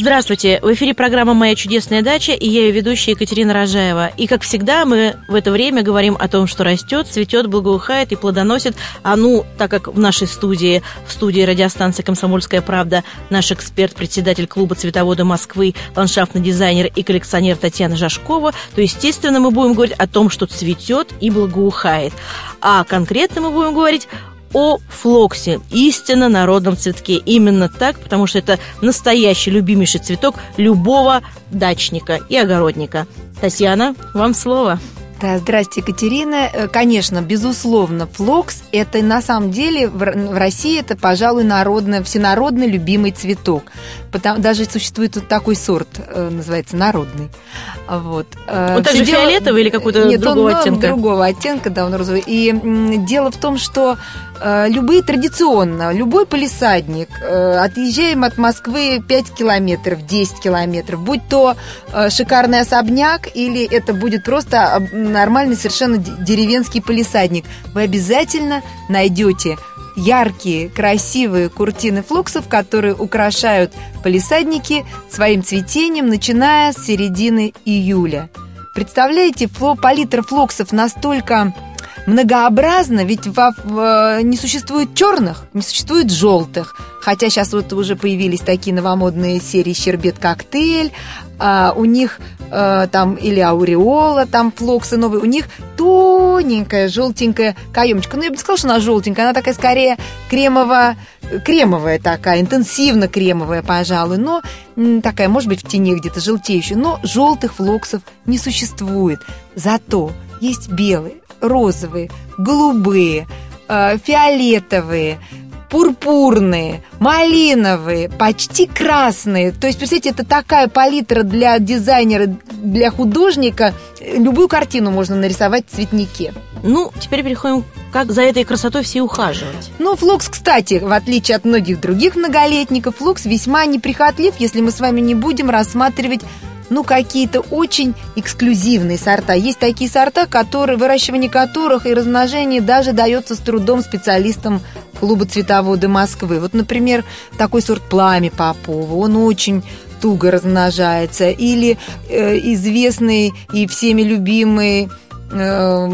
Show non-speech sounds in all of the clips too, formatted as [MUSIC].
Здравствуйте, в эфире программа «Моя чудесная дача» и я ее ведущая Екатерина Рожаева. И, как всегда, мы в это время говорим о том, что растет, цветет, благоухает и плодоносит. А ну, так как в нашей студии, в студии радиостанции «Комсомольская правда» наш эксперт, председатель клуба цветовода Москвы, ландшафтный дизайнер и коллекционер Татьяна Жашкова, то, естественно, мы будем говорить о том, что цветет и благоухает. А конкретно мы будем говорить о флоксе, истинно народном цветке. Именно так, потому что это настоящий любимейший цветок любого дачника и огородника. Татьяна, вам слово. Да, здрасте, Екатерина. Э, конечно, безусловно, флокс – это на самом деле в России это, пожалуй, народный, всенародный любимый цветок. Потому, даже существует вот такой сорт, э, называется народный. Вот. Э, он также дело... фиолетовый или какой-то другого он, оттенка? другого оттенка, да, он розовый. И дело в том, что любые традиционно, любой полисадник, отъезжаем от Москвы 5 километров, 10 километров, будь то шикарный особняк или это будет просто нормальный совершенно деревенский полисадник, вы обязательно найдете яркие, красивые куртины флоксов, которые украшают полисадники своим цветением, начиная с середины июля. Представляете, фло, палитра флоксов настолько многообразна, ведь во, в, не существует черных, не существует желтых. Хотя сейчас вот уже появились такие новомодные серии «Щербет-коктейль», а, у них а, там или ауреола, там флоксы новые, у них тоненькая желтенькая каемочка. Ну, я бы не сказала, что она желтенькая, она такая скорее кремовая, кремовая такая, интенсивно кремовая, пожалуй, но такая, может быть, в тени где-то желтеющая. Но желтых флоксов не существует. Зато есть белые, розовые, голубые, э, фиолетовые, пурпурные, малиновые, почти красные. То есть, представьте, это такая палитра для дизайнера, для художника. Любую картину можно нарисовать в цветнике. Ну, теперь переходим, как за этой красотой все ухаживать. Ну, флокс, кстати, в отличие от многих других многолетников, флокс весьма неприхотлив, если мы с вами не будем рассматривать ну, какие-то очень эксклюзивные сорта. Есть такие сорта, которые, выращивание которых и размножение даже дается с трудом специалистам клуба цветоводы Москвы. Вот, например, такой сорт пламя Попова, он очень туго размножается. Или э, известный и всеми любимый э,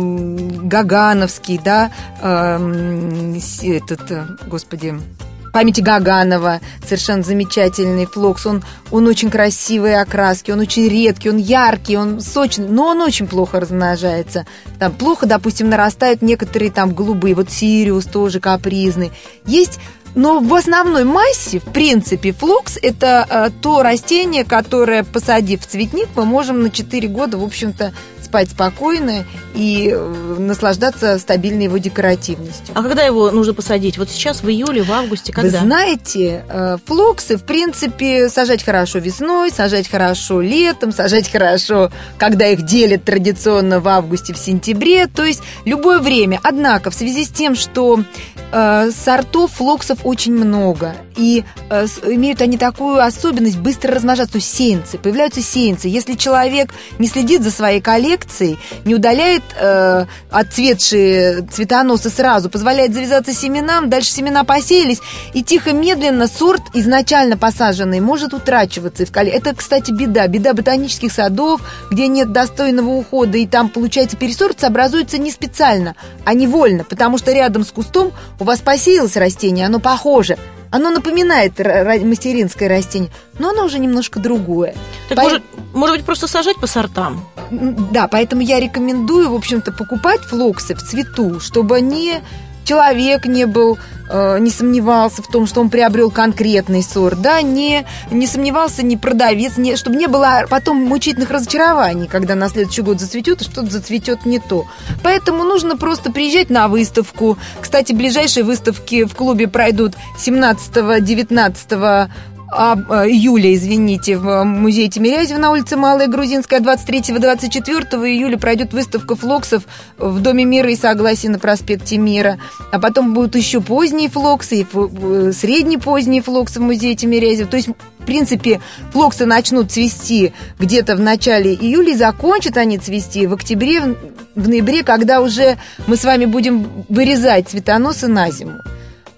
Гагановский, да, э, этот, господи, памяти Гаганова, совершенно замечательный флокс. Он, он очень красивый окраски, он очень редкий, он яркий, он сочный, но он очень плохо размножается. Там плохо, допустим, нарастают некоторые там голубые, вот Сириус тоже капризный. Есть но в основной массе, в принципе, флокс – это э, то растение, которое, посадив в цветник, мы можем на 4 года, в общем-то, спать спокойно и э, наслаждаться стабильной его декоративностью. А когда его нужно посадить? Вот сейчас в июле, в августе, когда? Вы знаете, э, флоксы, в принципе, сажать хорошо весной, сажать хорошо летом, сажать хорошо, когда их делят традиционно в августе, в сентябре, то есть любое время. Однако, в связи с тем, что э, сортов флоксов очень много, и имеют они такую особенность быстро размножаться, сеянцы, появляются сеянцы. Если человек не следит за своей коллекцией, не удаляет э, отцветшие цветоносы сразу, позволяет завязаться семенам, дальше семена посеялись, и тихо-медленно сорт, изначально посаженный, может утрачиваться. Это, кстати, беда. Беда ботанических садов, где нет достойного ухода, и там, получается, пересорт образуется не специально, а невольно, потому что рядом с кустом у вас посеялось растение, оно похоже – оно напоминает мастеринское растение, но оно уже немножко другое. Так По... может, может быть, просто сажать по сортам? Да, поэтому я рекомендую, в общем-то, покупать флоксы в цвету, чтобы они человек не был, э, не сомневался в том, что он приобрел конкретный сорт, да, не, не сомневался ни продавец, не, чтобы не было потом мучительных разочарований, когда на следующий год зацветет, и что-то зацветет не то. Поэтому нужно просто приезжать на выставку. Кстати, ближайшие выставки в клубе пройдут 17-19 а, июля, извините, в музее Тимирязева на улице Малая Грузинская 23-24 июля пройдет выставка флоксов в Доме мира и согласия на проспекте Мира. А потом будут еще поздние флоксы и средне поздние флоксы в музее Тимирязева. То есть в принципе, флоксы начнут цвести где-то в начале июля, и закончат они цвести в октябре, в ноябре, когда уже мы с вами будем вырезать цветоносы на зиму.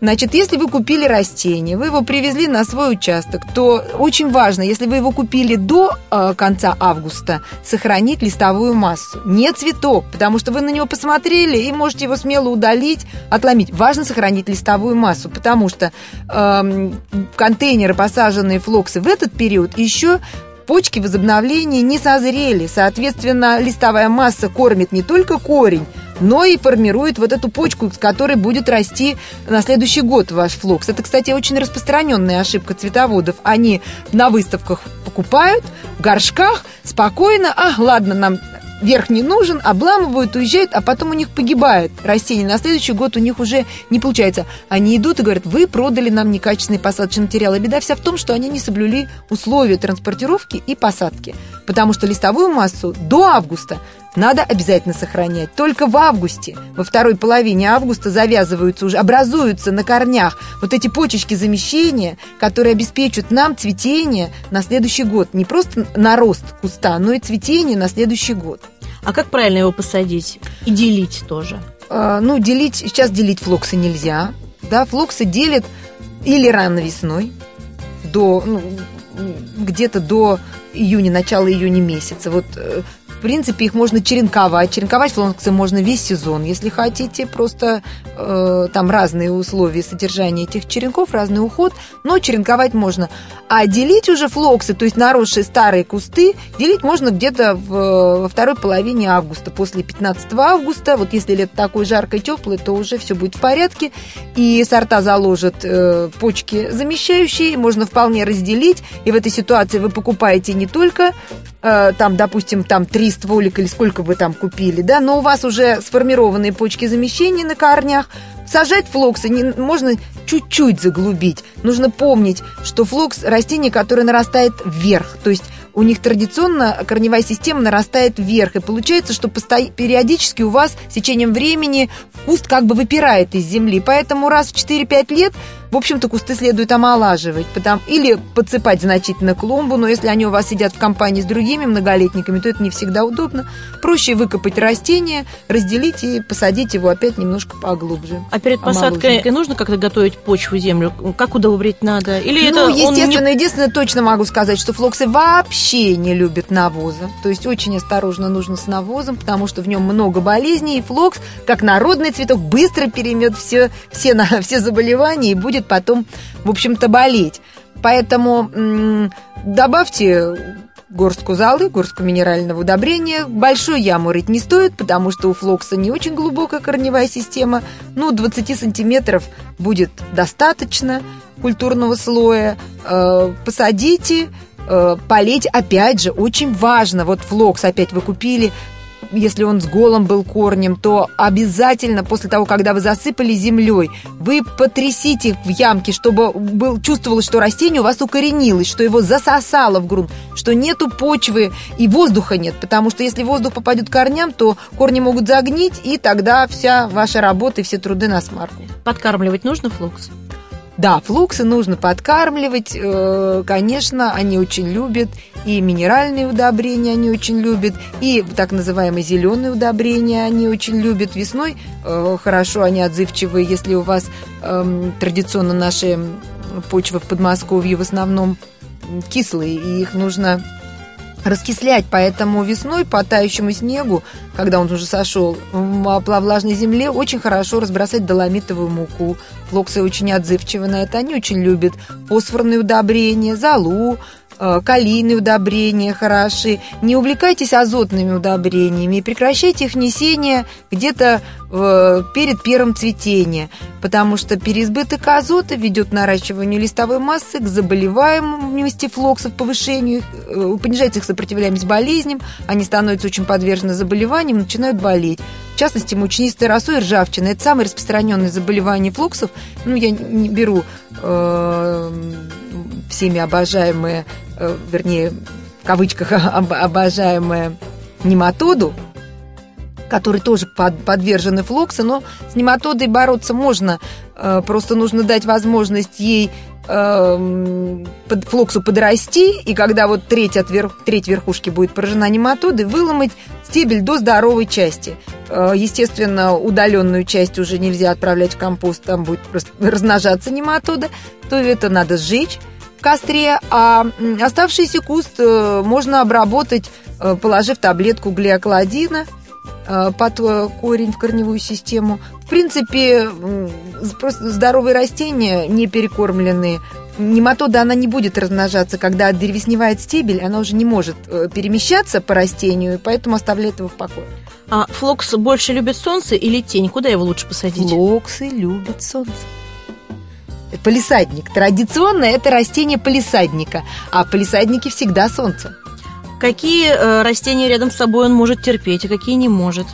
Значит, если вы купили растение, вы его привезли на свой участок, то очень важно, если вы его купили до э, конца августа, сохранить листовую массу. Не цветок, потому что вы на него посмотрели и можете его смело удалить, отломить. Важно сохранить листовую массу, потому что э, контейнеры, посаженные флоксы в этот период, еще почки возобновления не созрели. Соответственно, листовая масса кормит не только корень, но и формирует вот эту почку, с которой будет расти на следующий год ваш флокс. Это, кстати, очень распространенная ошибка цветоводов. Они на выставках покупают в горшках спокойно, а, ладно, нам верх не нужен, обламывают, уезжают, а потом у них погибает растение. На следующий год у них уже не получается. Они идут и говорят, вы продали нам некачественный посадочный материал. И беда вся в том, что они не соблюли условия транспортировки и посадки. Потому что листовую массу до августа надо обязательно сохранять. Только в августе, во второй половине августа завязываются уже, образуются на корнях вот эти почечки замещения, которые обеспечат нам цветение на следующий год. Не просто на рост куста, но и цветение на следующий год. А как правильно его посадить? И делить тоже? А, ну, делить, сейчас делить флоксы нельзя. Да, флоксы делят или рано весной, до, ну, где-то до июня, начала июня месяца. Вот э, в принципе, их можно черенковать. Черенковать флоксы можно весь сезон. Если хотите, просто э, там разные условия содержания этих черенков, разный уход, но черенковать можно. А делить уже флоксы, то есть наросшие старые кусты, делить можно где-то в, во второй половине августа, после 15 августа. Вот если лето такое жаркое, теплое, то уже все будет в порядке. И сорта заложат э, почки замещающие, можно вполне разделить. И в этой ситуации вы покупаете не только Э, там, допустим, там три стволика или сколько вы там купили, да, но у вас уже сформированные почки замещения на корнях, сажать флоксы не, можно чуть-чуть заглубить. Нужно помнить, что флокс – растение, которое нарастает вверх, то есть у них традиционно корневая система нарастает вверх, и получается, что периодически у вас с течением времени куст как бы выпирает из земли, поэтому раз в 4-5 лет в общем-то, кусты следует омолаживать потому, или подсыпать значительно клумбу, но если они у вас сидят в компании с другими многолетниками, то это не всегда удобно. Проще выкопать растение, разделить и посадить его опять немножко поглубже. А перед посадкой нужно как-то готовить почву, землю? Как удобрить надо? Или ну, это естественно, не... единственное, точно могу сказать, что флоксы вообще не любят навоза. То есть очень осторожно нужно с навозом, потому что в нем много болезней, и флокс, как народный цветок, быстро переймет все, все, на, [LAUGHS] все заболевания и будет будет потом, в общем-то, болеть. Поэтому добавьте горстку золы, горстку минерального удобрения. Большую яму рыть не стоит, потому что у флокса не очень глубокая корневая система. Ну, 20 сантиметров будет достаточно культурного слоя. Э, посадите, э, полить. Опять же, очень важно, вот флокс опять вы купили, если он с голым был корнем, то обязательно после того, когда вы засыпали землей, вы потрясите в ямке, чтобы был, чувствовалось, что растение у вас укоренилось, что его засосало в грунт, что нету почвы и воздуха нет, потому что если воздух попадет к корням, то корни могут загнить, и тогда вся ваша работа и все труды на смарку. Подкармливать нужно флокс? Да, флуксы нужно подкармливать, э, конечно, они очень любят, и минеральные удобрения они очень любят, и так называемые зеленые удобрения они очень любят. Весной э, хорошо, они отзывчивые, если у вас эм, традиционно наши почвы в Подмосковье в основном кислые, и их нужно раскислять, поэтому весной по тающему снегу, когда он уже сошел, в влажной земле очень хорошо разбросать доломитовую муку. Флоксы очень отзывчивы на это, они очень любят фосфорные удобрения, золу, калийные удобрения хороши. Не увлекайтесь азотными удобрениями и прекращайте их внесение где-то э, перед первым цветением, потому что переизбыток азота ведет к наращиванию листовой массы, к заболеваемости флоксов, повышению, э, понижается их сопротивляемость болезням, они становятся очень подвержены заболеваниям, начинают болеть. В частности, мучнистая росой и ржавчина – это самое распространенное заболевание флоксов. Ну, я не беру э, всеми обожаемые, э, вернее, в кавычках [LAUGHS] обожаемые нематоду, которые тоже под, подвержены флоксу, но с нематодой бороться можно, э, просто нужно дать возможность ей э, под, флоксу подрасти, и когда вот треть, от верх, треть верхушки будет поражена нематодой, выломать стебель до здоровой части. Э, естественно, удаленную часть уже нельзя отправлять в компост, там будет просто [LAUGHS] размножаться нематода, то это надо сжечь в костре, а оставшийся куст можно обработать, положив таблетку глиокладина – Э, под корень в корневую систему. В принципе, просто здоровые растения, не перекормленные, нематода, она не будет размножаться. Когда древесневает стебель, она уже не может э, перемещаться по растению, поэтому оставляет его в покое. А флокс больше любит солнце или тень? Куда его лучше посадить? Флоксы любят солнце. Палисадник. Традиционно это растение палисадника, а палисадники всегда солнце. Какие э, растения рядом с собой он может терпеть, а какие не может?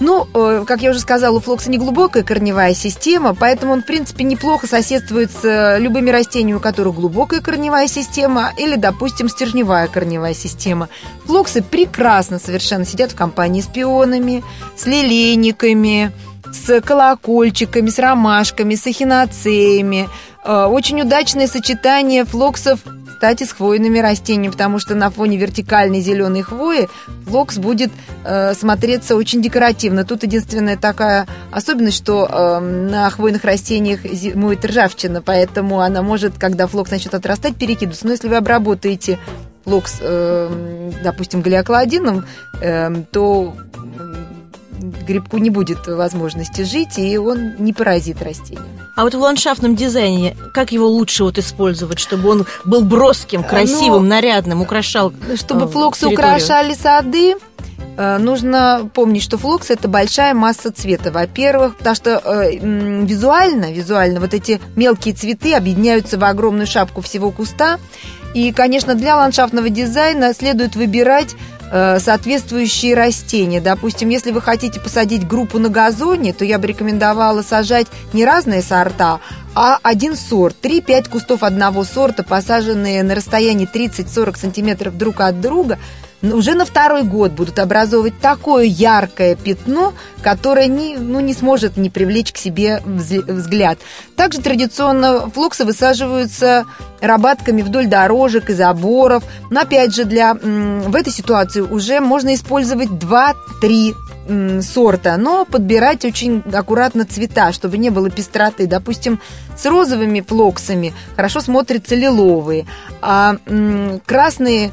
Ну, э, как я уже сказала, у флокса не глубокая корневая система, поэтому он, в принципе, неплохо соседствует с э, любыми растениями, у которых глубокая корневая система или, допустим, стержневая корневая система. Флоксы прекрасно совершенно сидят в компании с пионами, с лилейниками, с колокольчиками, с ромашками, с эхинацеями. Э, очень удачное сочетание флоксов кстати, с хвойными растениями, потому что на фоне вертикальной зеленой хвои флокс будет э, смотреться очень декоративно. Тут единственная такая особенность, что э, на хвойных растениях зимует ржавчина, поэтому она может, когда флокс начнет отрастать, перекидываться. Но если вы обработаете флокс, допустим, глиокладином, то грибку не будет возможности жить, и он не поразит растения. А вот в ландшафтном дизайне, как его лучше вот использовать, чтобы он был броским, а, красивым, ну, нарядным, украшал Чтобы э, флоксы украшали сады, э, Нужно помнить, что флокс это большая масса цвета. Во-первых, потому что э, визуально, визуально вот эти мелкие цветы объединяются в огромную шапку всего куста. И, конечно, для ландшафтного дизайна следует выбирать Э, соответствующие растения. Допустим, если вы хотите посадить группу на газоне, то я бы рекомендовала сажать не разные сорта, а один сорт. 3-5 кустов одного сорта, посаженные на расстоянии 30-40 сантиметров друг от друга – уже на второй год будут образовывать такое яркое пятно, которое не, ну, не сможет не привлечь к себе взгляд. Также традиционно флоксы высаживаются рабатками вдоль дорожек и заборов. Но опять же, для, в этой ситуации уже можно использовать 2-3 сорта, но подбирать очень аккуратно цвета, чтобы не было пестроты. Допустим, с розовыми флоксами хорошо смотрятся лиловые, а красные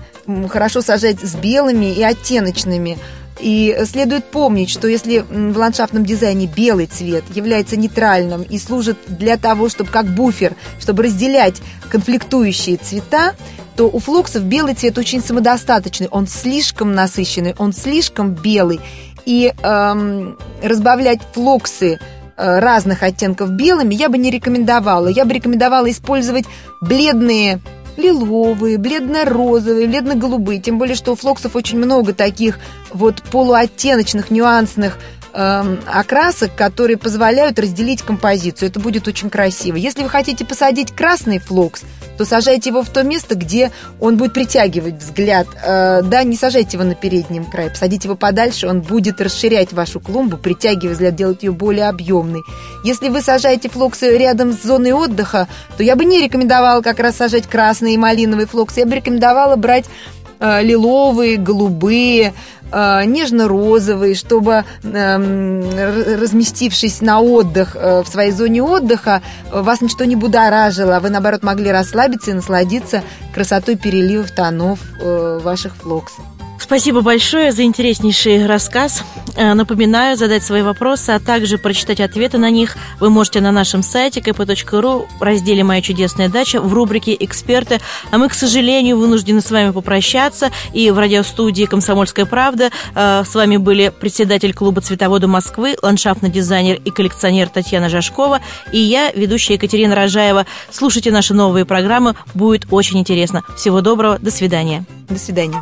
хорошо сажать с белыми и оттеночными. И следует помнить, что если в ландшафтном дизайне белый цвет является нейтральным и служит для того, чтобы как буфер, чтобы разделять конфликтующие цвета, то у флоксов белый цвет очень самодостаточный, он слишком насыщенный, он слишком белый. И эм, разбавлять флоксы э, разных оттенков белыми я бы не рекомендовала. Я бы рекомендовала использовать бледные лиловые, бледно-розовые, бледно-голубые. Тем более, что у флоксов очень много таких вот полуоттеночных, нюансных э, окрасок, которые позволяют разделить композицию. Это будет очень красиво. Если вы хотите посадить красный флокс, то сажайте его в то место, где он будет притягивать взгляд. Э, да, не сажайте его на переднем крае, посадите его подальше, он будет расширять вашу клумбу, притягивать взгляд, делать ее более объемной. Если вы сажаете флоксы рядом с зоной отдыха, то я бы не рекомендовала как раз сажать красные и малиновые флоксы. Я бы рекомендовала брать лиловые, голубые, Э, нежно-розовый, чтобы, эм, разместившись на отдых э, в своей зоне отдыха, вас ничто не будоражило, а вы, наоборот, могли расслабиться и насладиться красотой переливов тонов э, ваших флоксов Спасибо большое за интереснейший рассказ. Э, напоминаю, задать свои вопросы, а также прочитать ответы на них вы можете на нашем сайте kp.ru в разделе «Моя чудесная дача» в рубрике «Эксперты». А мы, к сожалению, вынуждены с вами попрощаться. И в радиостудии «Комсомольская правда» э, с вами были председатель клуба «Цветовода Москвы», ландшафтный дизайнер и коллекционер Татьяна Жашкова и я, ведущая Екатерина Рожаева. Слушайте наши новые программы, будет очень интересно. Всего доброго, до свидания. До свидания.